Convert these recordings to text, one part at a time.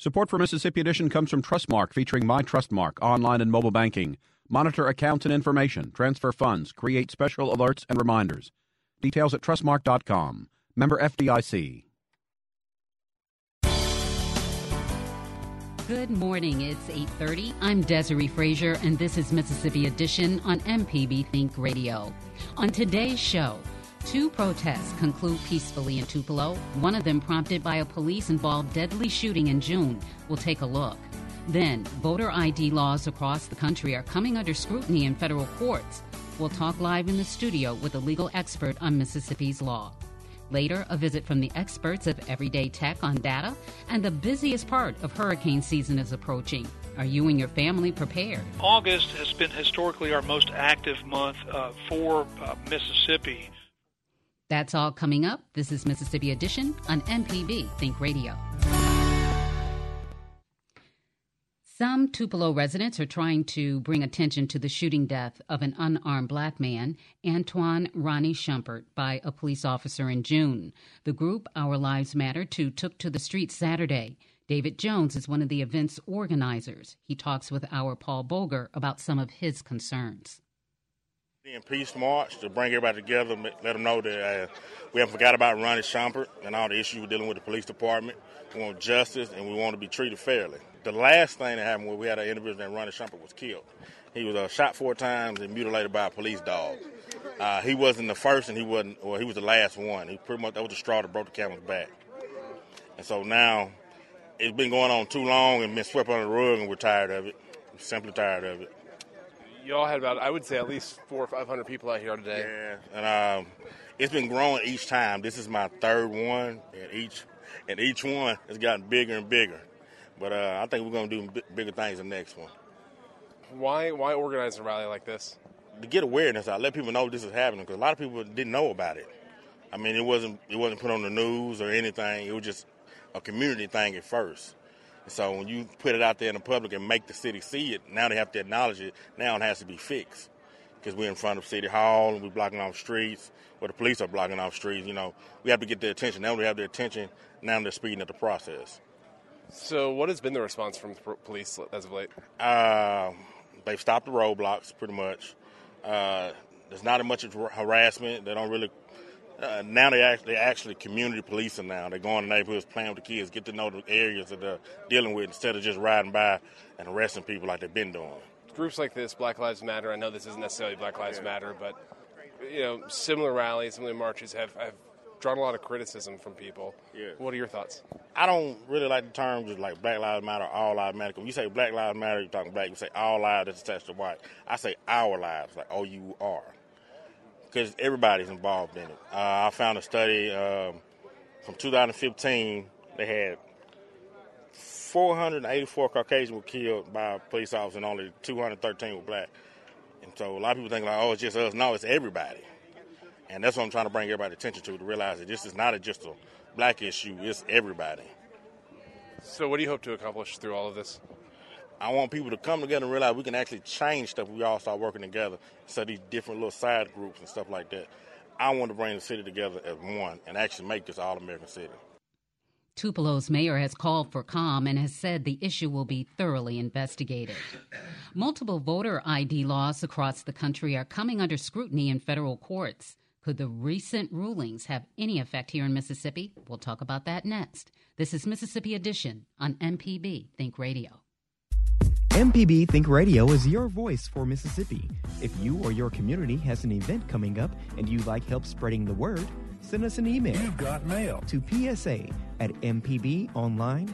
Support for Mississippi Edition comes from Trustmark, featuring My Trustmark online and mobile banking. Monitor accounts and information, transfer funds, create special alerts and reminders. Details at trustmark.com. Member FDIC. Good morning. It's 8:30. I'm Desiree Frazier and this is Mississippi Edition on MPB Think Radio. On today's show, two protests conclude peacefully in Tupelo, one of them prompted by a police-involved deadly shooting in June. We'll take a look. Then, voter ID laws across the country are coming under scrutiny in federal courts. We'll talk live in the studio with a legal expert on Mississippi's law. Later, a visit from the experts of Everyday Tech on data, and the busiest part of hurricane season is approaching. Are you and your family prepared? August has been historically our most active month uh, for uh, Mississippi. That's all coming up. This is Mississippi Edition on MPB Think Radio. Some Tupelo residents are trying to bring attention to the shooting death of an unarmed black man, Antoine Ronnie Shumpert, by a police officer in June. The group, Our Lives Matter, too, took to the streets Saturday. David Jones is one of the event's organizers. He talks with our Paul Boger about some of his concerns. In peace march to bring everybody together, let them know that uh, we haven't forgot about Ronnie Shumpert and all the issues we're dealing with the police department. We want justice and we want to be treated fairly the last thing that happened was we had an individual named Ronnie Shumpert was killed. He was uh, shot four times and mutilated by a police dog. Uh, he wasn't the first, and he wasn't, or he was the last one. He pretty much that was the straw that broke the camel's back. And so now it's been going on too long and been swept under the rug, and we're tired of it. We're simply tired of it. Y'all had about, I would say, at least four or five hundred people out here today. Yeah, and um, it's been growing each time. This is my third one, and each and each one has gotten bigger and bigger. But uh, I think we're going to do b- bigger things the next one. Why why organize a rally like this? To get awareness out, let people know this is happening because a lot of people didn't know about it. I mean, it wasn't it wasn't put on the news or anything. It was just a community thing at first. So when you put it out there in the public and make the city see it, now they have to acknowledge it. Now it has to be fixed because we're in front of City Hall and we're blocking off streets, or the police are blocking off streets. You know, we have to get their attention. Now we have their attention. Now they're speeding up the process. So, what has been the response from the police as of late? Uh, they've stopped the roadblocks pretty much. Uh, there's not as much harassment. They don't really. Uh, now they actually, they're actually community policing now. They go in the neighborhoods, playing with the kids, get to know the areas that they're dealing with instead of just riding by and arresting people like they've been doing. Groups like this, Black Lives Matter. I know this isn't necessarily Black Lives. Matter, but you know, similar rallies, similar marches have, have drawn a lot of criticism from people. Yeah. What are your thoughts? I don't really like the terms just like Black Lives Matter, All Lives Matter. When you say Black Lives Matter, you're talking black. You say all lives that's attached to white. I say our lives, like O U R, because everybody's involved in it. Uh, I found a study um, from 2015. They had 484 Caucasians were killed by police officers, and only 213 were black. And so a lot of people think like, oh, it's just us. No, it's everybody. And that's what I'm trying to bring everybody attention to, to realize that this is not a, just a black issue, it's everybody. So, what do you hope to accomplish through all of this? I want people to come together and realize we can actually change stuff. We all start working together of these different little side groups and stuff like that. I want to bring the city together as one and actually make this all American city. Tupelo's mayor has called for calm and has said the issue will be thoroughly investigated. Multiple voter ID laws across the country are coming under scrutiny in federal courts. Could the recent rulings have any effect here in Mississippi? We'll talk about that next. This is Mississippi Edition on MPB Think Radio. MPB Think Radio is your voice for Mississippi. If you or your community has an event coming up and you'd like help spreading the word, send us an email. You've got mail. To psa at mpbonline.org.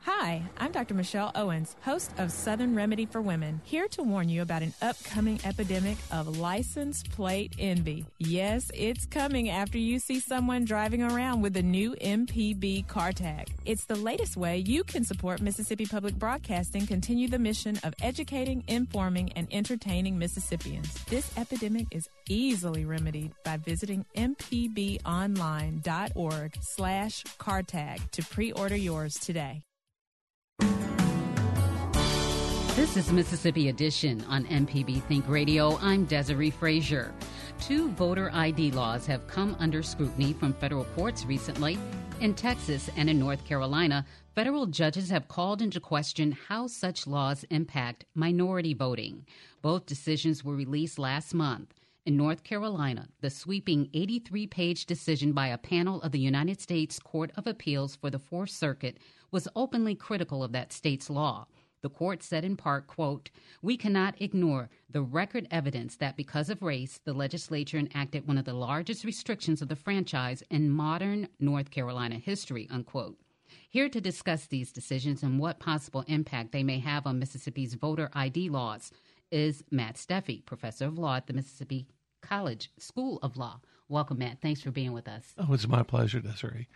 Hi, I'm Dr. Michelle Owens, host of Southern Remedy for Women, here to warn you about an upcoming epidemic of license plate envy. Yes, it's coming after you see someone driving around with a new MPB car tag. It's the latest way you can support Mississippi Public Broadcasting continue the mission of educating, informing, and entertaining Mississippians. This epidemic is easily remedied by visiting mpbonline.org slash car tag to pre-order yours today. This is Mississippi Edition on MPB Think Radio. I'm Desiree Frazier. Two voter ID laws have come under scrutiny from federal courts recently. In Texas and in North Carolina, federal judges have called into question how such laws impact minority voting. Both decisions were released last month. In North Carolina, the sweeping 83 page decision by a panel of the United States Court of Appeals for the Fourth Circuit was openly critical of that state's law. The court said in part, quote, We cannot ignore the record evidence that because of race, the legislature enacted one of the largest restrictions of the franchise in modern North Carolina history, unquote. Here to discuss these decisions and what possible impact they may have on Mississippi's voter ID laws is Matt Steffey, professor of law at the Mississippi College School of Law. Welcome, Matt. Thanks for being with us. Oh, it's my pleasure, Desiree.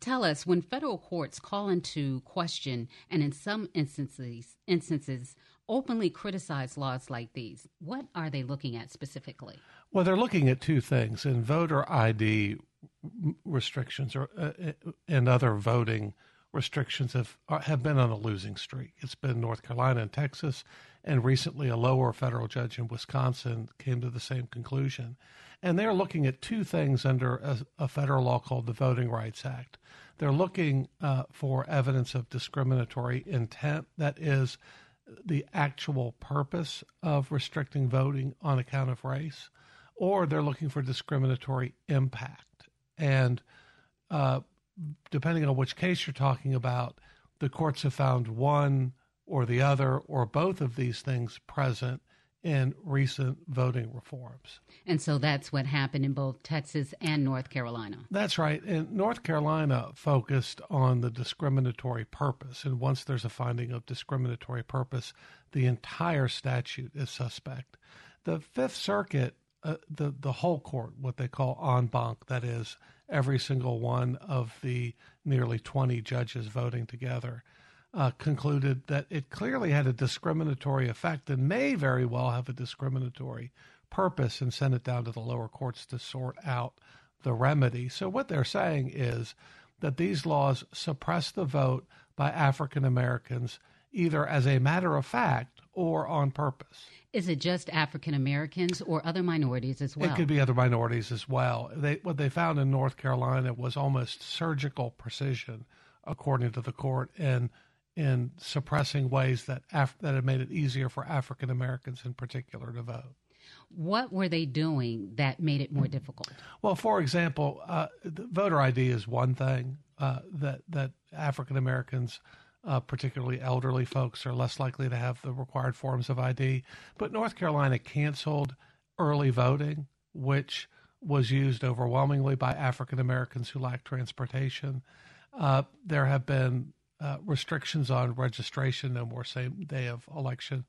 Tell us when federal courts call into question and in some instances instances openly criticize laws like these, what are they looking at specifically? Well, they're looking at two things in voter ID restrictions or uh, uh, and other voting restrictions have have been on a losing streak. It's been North Carolina and Texas, and recently a lower federal judge in Wisconsin came to the same conclusion. And they're looking at two things under a, a federal law called the Voting Rights Act. They're looking uh, for evidence of discriminatory intent, that is, the actual purpose of restricting voting on account of race, or they're looking for discriminatory impact. And uh, depending on which case you're talking about, the courts have found one or the other or both of these things present in recent voting reforms. And so that's what happened in both Texas and North Carolina. That's right. And North Carolina focused on the discriminatory purpose. And once there's a finding of discriminatory purpose, the entire statute is suspect. The Fifth Circuit, uh, the, the whole court, what they call en banc, that is, every single one of the nearly 20 judges voting together, uh, concluded that it clearly had a discriminatory effect and may very well have a discriminatory purpose and sent it down to the lower courts to sort out the remedy. So, what they're saying is that these laws suppress the vote by African Americans either as a matter of fact or on purpose. Is it just African Americans or other minorities as well? It could be other minorities as well. They, what they found in North Carolina was almost surgical precision, according to the court, in in suppressing ways that Af- that had made it easier for African Americans in particular to vote. What were they doing that made it more difficult? Well, for example, uh, voter ID is one thing uh, that that African Americans, uh, particularly elderly folks, are less likely to have the required forms of ID. But North Carolina canceled early voting, which was used overwhelmingly by African Americans who lack transportation. Uh, there have been uh, restrictions on registration, no more same day of election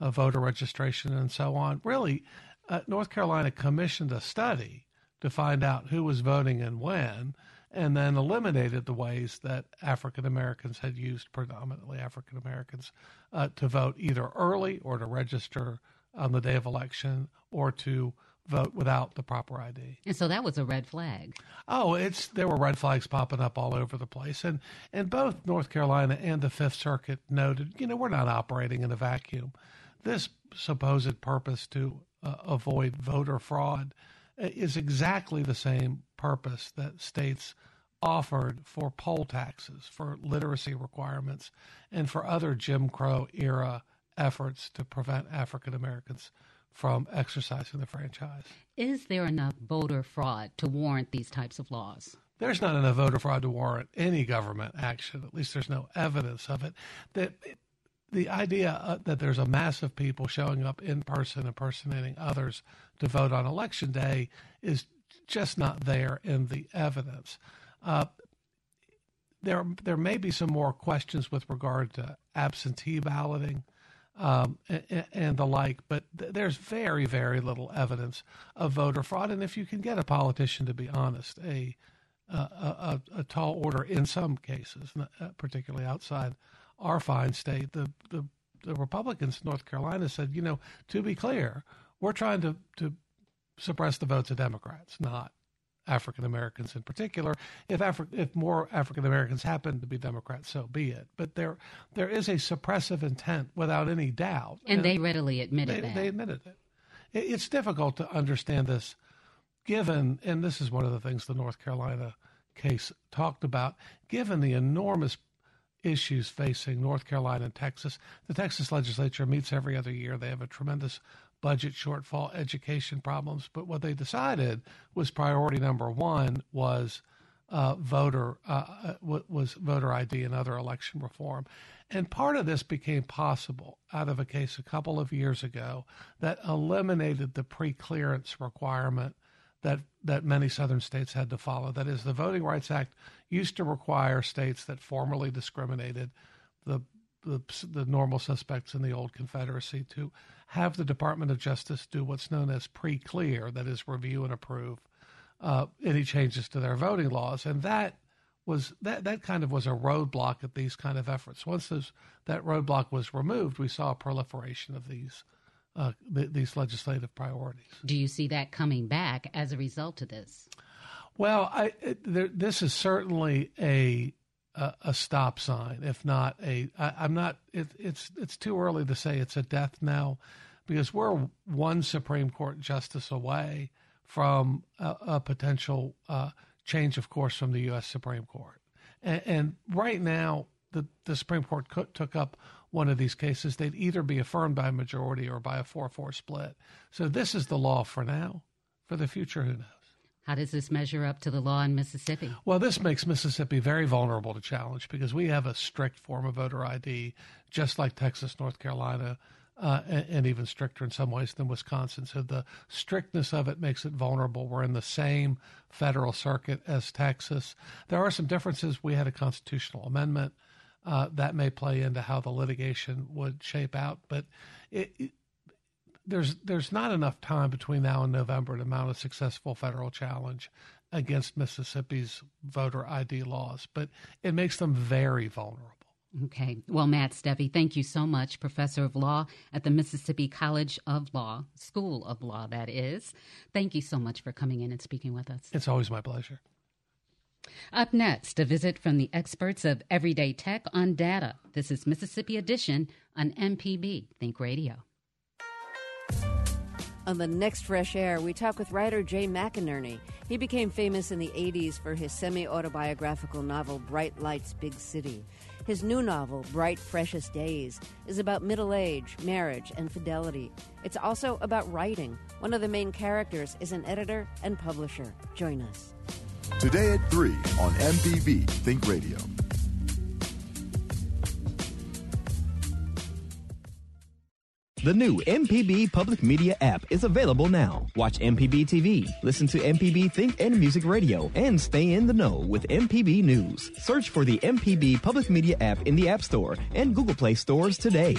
uh, voter registration, and so on. Really, uh, North Carolina commissioned a study to find out who was voting and when, and then eliminated the ways that African Americans had used, predominantly African Americans, uh, to vote either early or to register on the day of election or to vote without the proper ID. And so that was a red flag. Oh, it's there were red flags popping up all over the place, and and both North Carolina and the Fifth Circuit noted, you know, we're not operating in a vacuum. This supposed purpose to uh, avoid voter fraud uh, is exactly the same purpose that states offered for poll taxes, for literacy requirements, and for other Jim Crow era efforts to prevent African Americans from exercising the franchise. Is there enough voter fraud to warrant these types of laws? There's not enough voter fraud to warrant any government action. At least there's no evidence of it. That the idea uh, that there's a mass of people showing up in person, impersonating others to vote on election day is just not there in the evidence. Uh, there there may be some more questions with regard to absentee balloting um, and, the like, but th- there's very very little evidence of voter fraud. And if you can get a politician to be honest, a a, a, a tall order in some cases, uh, particularly outside our fine state, the, the the Republicans in North Carolina said, you know, to be clear, we're trying to to suppress the votes of Democrats, not African Americans in particular. If Afri- if more African Americans happen to be Democrats, so be it. But there there is a suppressive intent without any doubt, and, and they readily admitted they, that. They admitted it. it. It's difficult to understand this, given, and this is one of the things the North Carolina case talked about, given the enormous issues facing North Carolina and Texas. The Texas legislature meets every other year. They have a tremendous budget shortfall, education problems. But what they decided was priority number one was uh, voter uh, uh was voter ID and other election reform. And part of this became possible out of a case a couple of years ago that eliminated the pre-clearance requirement that that many southern states had to follow. That is, the Voting Rights Act used to require states that formerly discriminated the the, the normal suspects in the old Confederacy to have the Department of Justice do what's known as pre clear, that is, review and approve uh, any changes to their voting laws. And that was that, that kind of was a roadblock at these kind of efforts. Once those, that roadblock was removed, we saw a proliferation of these uh, th- these legislative priorities. Do you see that coming back as a result of this? Well, I, it, there, this is certainly a a, a stop sign, if not a. I, I'm not. It, it's it's too early to say it's a death knell, because we're one Supreme Court justice away from a, a potential uh, change of course from the U.S. Supreme Court, and, and right now the the Supreme Court co- took up one of these cases. They'd either be affirmed by a majority or by a four-four split. So this is the law for now. For the future, who knows? How does this measure up to the law in Mississippi? Well, this makes Mississippi very vulnerable to challenge because we have a strict form of voter ID, just like Texas, North Carolina, uh, and, and, even stricter in some ways than Wisconsin. So the strictness of it makes it vulnerable. We're in the same federal circuit as Texas. There are some differences. We had a constitutional amendment. Uh, that may play into how the litigation would shape out, but it, it there's there's not enough time between now and November to mount a successful federal challenge against Mississippi's voter ID laws, but it makes them very vulnerable. Okay. Well, Matt Steffey, thank you so much, professor of law at the Mississippi College of Law, School of Law, that is. Thank you so much for coming in and speaking with us. It's always my pleasure. Up next, a visit from the experts of Everyday Tech on data. This is Mississippi Edition on MPB Think Radio. On the next Fresh Air, we talk with writer Jay McInerney. He became famous in the 80s for his semi autobiographical novel Bright Lights, Big City. His new novel, Bright Precious Days, is about middle age, marriage, and fidelity. It's also about writing. One of the main characters is an editor and publisher. Join us. Today at 3 on MPB Think Radio. The new MPB Public Media app is available now. Watch MPB TV, listen to MPB Think and Music Radio, and stay in the know with MPB News. Search for the MPB Public Media app in the App Store and Google Play stores today.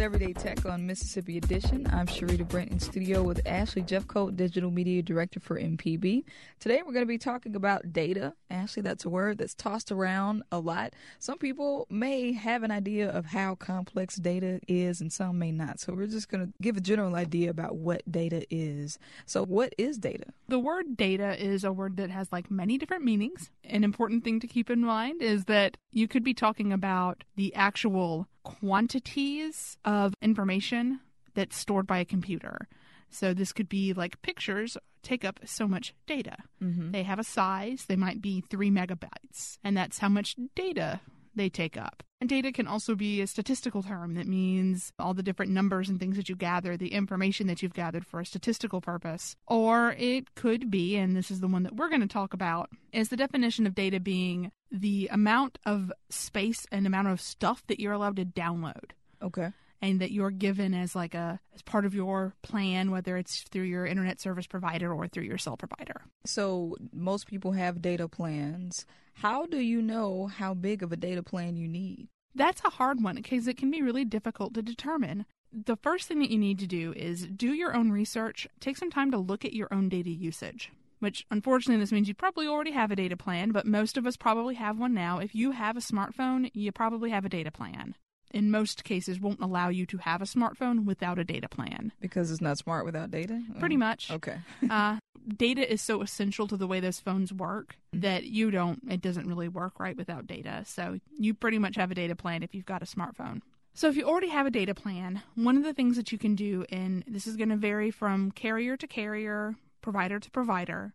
Everyday Tech on Mississippi Edition. I'm Sharita Brent in studio with Ashley Jeffcoat, Digital Media Director for MPB. Today we're going to be talking about data. Ashley, that's a word that's tossed around a lot. Some people may have an idea of how complex data is, and some may not. So we're just going to give a general idea about what data is. So, what is data? The word data is a word that has like many different meanings. An important thing to keep in mind is that you could be talking about the actual quantities of information that's stored by a computer. So this could be like pictures take up so much data. Mm-hmm. They have a size, they might be three megabytes, and that's how much data they take up. And data can also be a statistical term that means all the different numbers and things that you gather, the information that you've gathered for a statistical purpose. Or it could be, and this is the one that we're going to talk about, is the definition of data being the amount of space and amount of stuff that you're allowed to download. Okay. and that you're given as like a as part of your plan whether it's through your internet service provider or through your cell provider. So most people have data plans. How do you know how big of a data plan you need? That's a hard one because it can be really difficult to determine. The first thing that you need to do is do your own research. Take some time to look at your own data usage which unfortunately this means you probably already have a data plan, but most of us probably have one now. If you have a smartphone, you probably have a data plan. In most cases, won't allow you to have a smartphone without a data plan. Because it's not smart without data? Pretty much. Okay. uh, data is so essential to the way those phones work that you don't, it doesn't really work right without data. So you pretty much have a data plan if you've got a smartphone. So, if you already have a data plan, one of the things that you can do, and this is going to vary from carrier to carrier, provider to provider,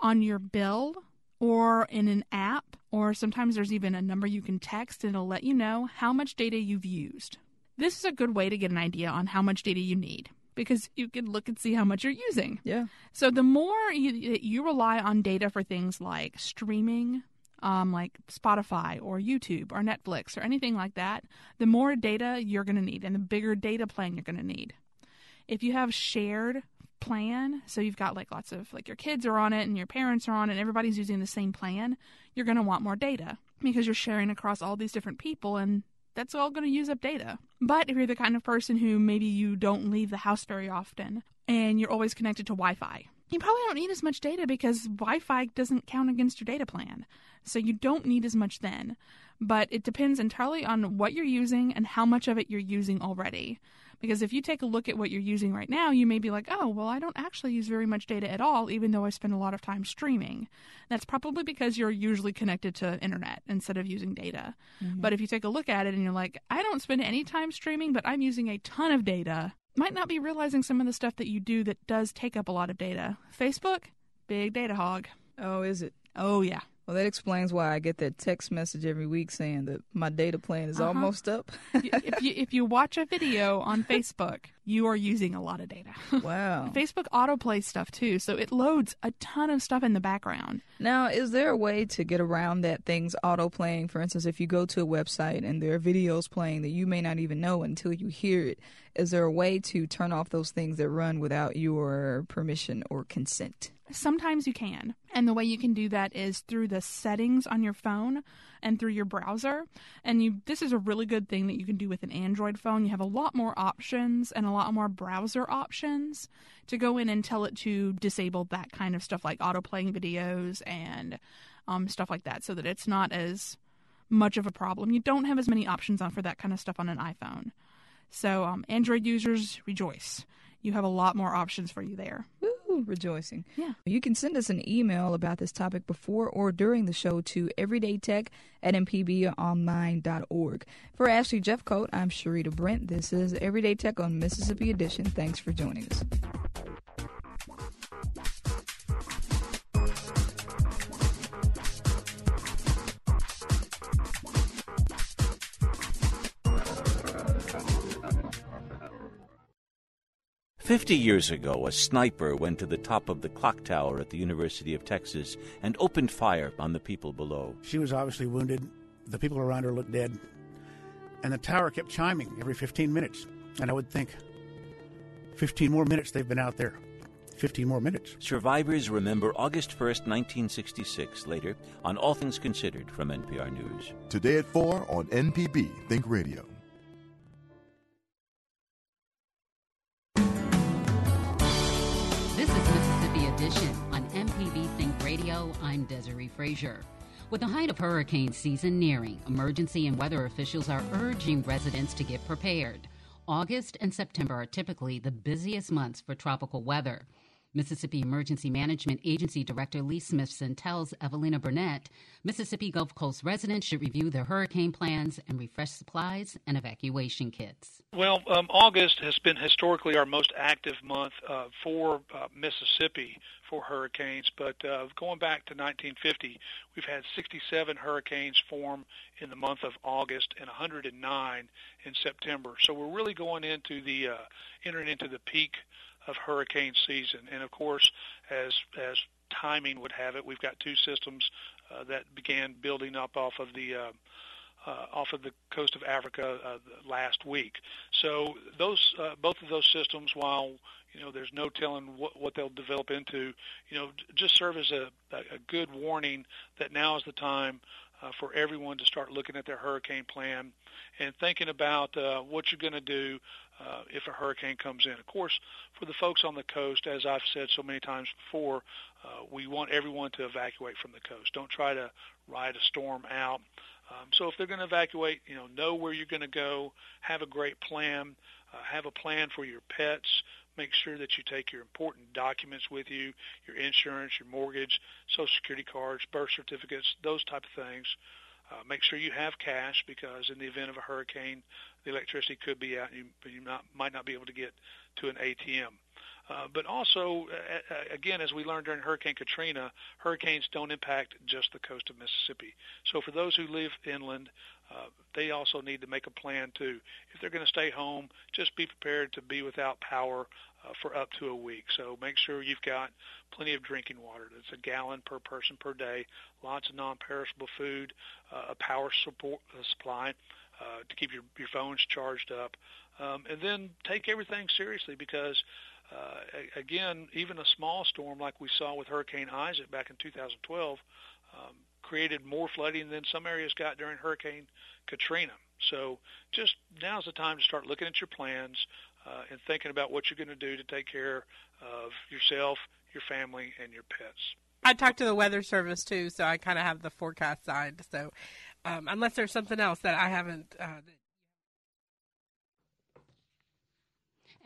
on your bill or in an app, or sometimes there's even a number you can text and it'll let you know how much data you've used. This is a good way to get an idea on how much data you need because you can look and see how much you're using. Yeah. So the more you, you rely on data for things like streaming, um, like Spotify or YouTube or Netflix or anything like that, the more data you're going to need and the bigger data plan you're going to need. If you have shared plan, so you've got like lots of like your kids are on it and your parents are on it and everybody's using the same plan, you're going to want more data because you're sharing across all these different people and that's all going to use up data. But if you're the kind of person who maybe you don't leave the house very often and you're always connected to Wi Fi, you probably don't need as much data because Wi Fi doesn't count against your data plan. So you don't need as much then. But it depends entirely on what you're using and how much of it you're using already. Because if you take a look at what you're using right now, you may be like, oh, well, I don't actually use very much data at all, even though I spend a lot of time streaming. That's probably because you're usually connected to internet instead of using data. Mm-hmm. But if you take a look at it and you're like, I don't spend any time streaming, but I'm using a ton of data, might not be realizing some of the stuff that you do that does take up a lot of data. Facebook, big data hog. Oh, is it? Oh, yeah. Well, that explains why I get that text message every week saying that my data plan is uh-huh. almost up. if you if you watch a video on Facebook, you are using a lot of data. Wow. Facebook autoplay stuff too, so it loads a ton of stuff in the background. Now, is there a way to get around that things autoplaying? For instance, if you go to a website and there are videos playing that you may not even know until you hear it, is there a way to turn off those things that run without your permission or consent? Sometimes you can. And the way you can do that is through the settings on your phone and through your browser. And you this is a really good thing that you can do with an Android phone. You have a lot more options and a lot more browser options to go in and tell it to disable that kind of stuff like auto playing videos and um, stuff like that so that it's not as much of a problem. You don't have as many options on for that kind of stuff on an iPhone. So um, Android users rejoice. You have a lot more options for you there rejoicing. Yeah. You can send us an email about this topic before or during the show to everydaytech at mpbonline.org. For Ashley Jeffcoat, I'm Sharita Brent. This is Everyday Tech on Mississippi Edition. Thanks for joining us. Fifty years ago, a sniper went to the top of the clock tower at the University of Texas and opened fire on the people below. She was obviously wounded. The people around her looked dead. And the tower kept chiming every 15 minutes. And I would think, 15 more minutes they've been out there. 15 more minutes. Survivors remember August 1st, 1966, later on All Things Considered from NPR News. Today at 4 on MPB Think Radio. Edition on MPB Think Radio. I'm Desiree Frazier. With the height of hurricane season nearing, emergency and weather officials are urging residents to get prepared. August and September are typically the busiest months for tropical weather. Mississippi Emergency Management Agency Director Lee Smithson tells Evelina Burnett Mississippi Gulf Coast residents should review their hurricane plans and refresh supplies and evacuation kits. Well, um, August has been historically our most active month uh, for uh, Mississippi for hurricanes, but uh, going back to 1950, we've had 67 hurricanes form in the month of August and 109 in September. So we're really going into the uh, entering into the peak of hurricane season. And of course, as as timing would have it, we've got two systems uh, that began building up off of the uh, uh, off of the coast of Africa uh, last week. So those uh, both of those systems, while you know there's no telling what, what they'll develop into, you know, just serve as a, a good warning that now is the time uh, for everyone to start looking at their hurricane plan and thinking about uh, what you're going to do uh, if a hurricane comes in. Of course, for the folks on the coast, as I've said so many times before, uh, we want everyone to evacuate from the coast. Don't try to ride a storm out. Um, so if they're going to evacuate, you know, know where you're going to go, have a great plan, uh, have a plan for your pets, make sure that you take your important documents with you, your insurance, your mortgage, social security cards, birth certificates, those type of things. Uh, make sure you have cash because in the event of a hurricane, the electricity could be out and you, you not, might not be able to get to an ATM. Uh, but also, uh, uh, again, as we learned during Hurricane Katrina, hurricanes don't impact just the coast of Mississippi. So for those who live inland, uh, they also need to make a plan too. If they're going to stay home, just be prepared to be without power uh, for up to a week. So make sure you've got plenty of drinking water. That's a gallon per person per day. Lots of non-perishable food, uh, a power support, uh, supply uh, to keep your your phones charged up, um, and then take everything seriously because uh, again, even a small storm like we saw with Hurricane Isaac back in 2012 um, created more flooding than some areas got during Hurricane Katrina. So just now's the time to start looking at your plans uh, and thinking about what you're going to do to take care of yourself, your family, and your pets. I talked to the weather service too, so I kind of have the forecast side. So um, unless there's something else that I haven't. Uh,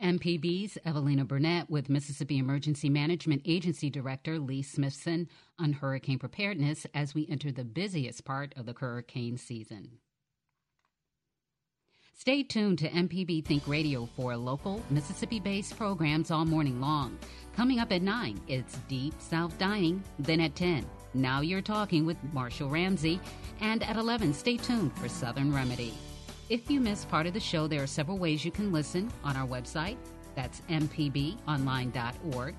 MPB's Evelina Burnett with Mississippi Emergency Management Agency Director Lee Smithson on hurricane preparedness as we enter the busiest part of the hurricane season. Stay tuned to MPB Think Radio for local Mississippi based programs all morning long. Coming up at 9, it's Deep South Dining. Then at 10, Now You're Talking with Marshall Ramsey. And at 11, stay tuned for Southern Remedy. If you missed part of the show, there are several ways you can listen on our website. That's mpbonline.org,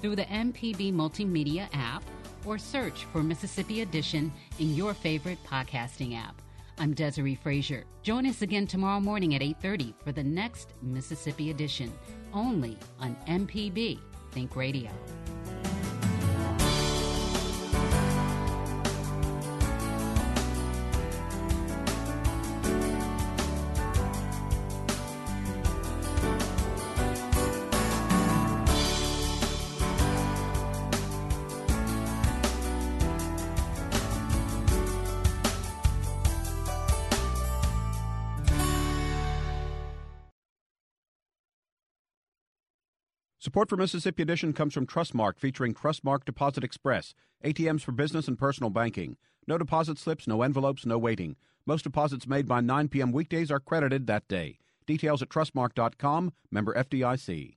through the MPB Multimedia app, or search for Mississippi Edition in your favorite podcasting app. I'm Desiree Frazier. Join us again tomorrow morning at 8:30 for the next Mississippi Edition, only on MPB Think Radio. Support for Mississippi Edition comes from Trustmark, featuring Trustmark Deposit Express, ATMs for business and personal banking. No deposit slips, no envelopes, no waiting. Most deposits made by 9 p.m. weekdays are credited that day. Details at trustmark.com, member FDIC.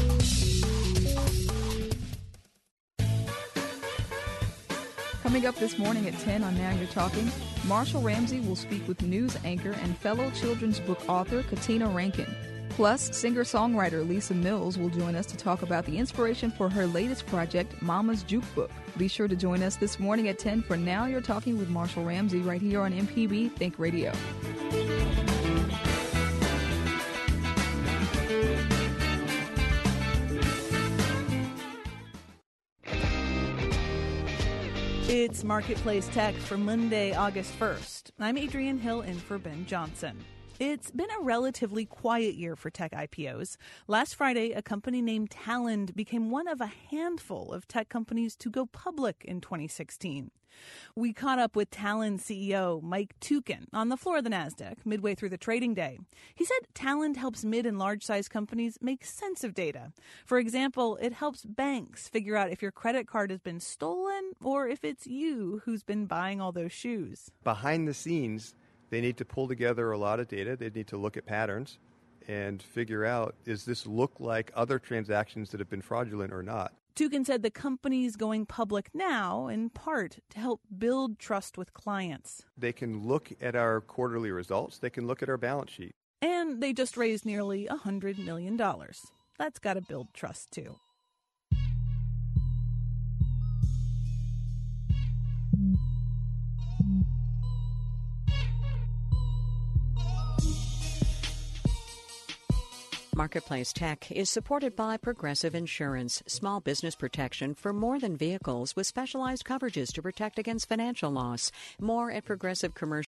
Coming up this morning at 10 on Now You're Talking, Marshall Ramsey will speak with news anchor and fellow children's book author Katina Rankin. Plus, singer songwriter Lisa Mills will join us to talk about the inspiration for her latest project, Mama's Jukebook. Be sure to join us this morning at 10 for Now You're Talking with Marshall Ramsey right here on MPB Think Radio. It's Marketplace Tech for Monday, August 1st. I'm Adrienne Hill in for Ben Johnson. It's been a relatively quiet year for tech IPOs. Last Friday, a company named Talend became one of a handful of tech companies to go public in 2016. We caught up with Talend CEO Mike Tuchen on the floor of the NASDAQ midway through the trading day. He said Talend helps mid and large size companies make sense of data. For example, it helps banks figure out if your credit card has been stolen or if it's you who's been buying all those shoes. Behind the scenes, They need to pull together a lot of data. They need to look at patterns and figure out is this look like other transactions that have been fraudulent or not? Tuchen said the company's going public now in part to help build trust with clients. They can look at our quarterly results, they can look at our balance sheet. And they just raised nearly a $100 million. That's got to build trust too. Marketplace Tech is supported by Progressive Insurance, small business protection for more than vehicles with specialized coverages to protect against financial loss. More at Progressive Commercial.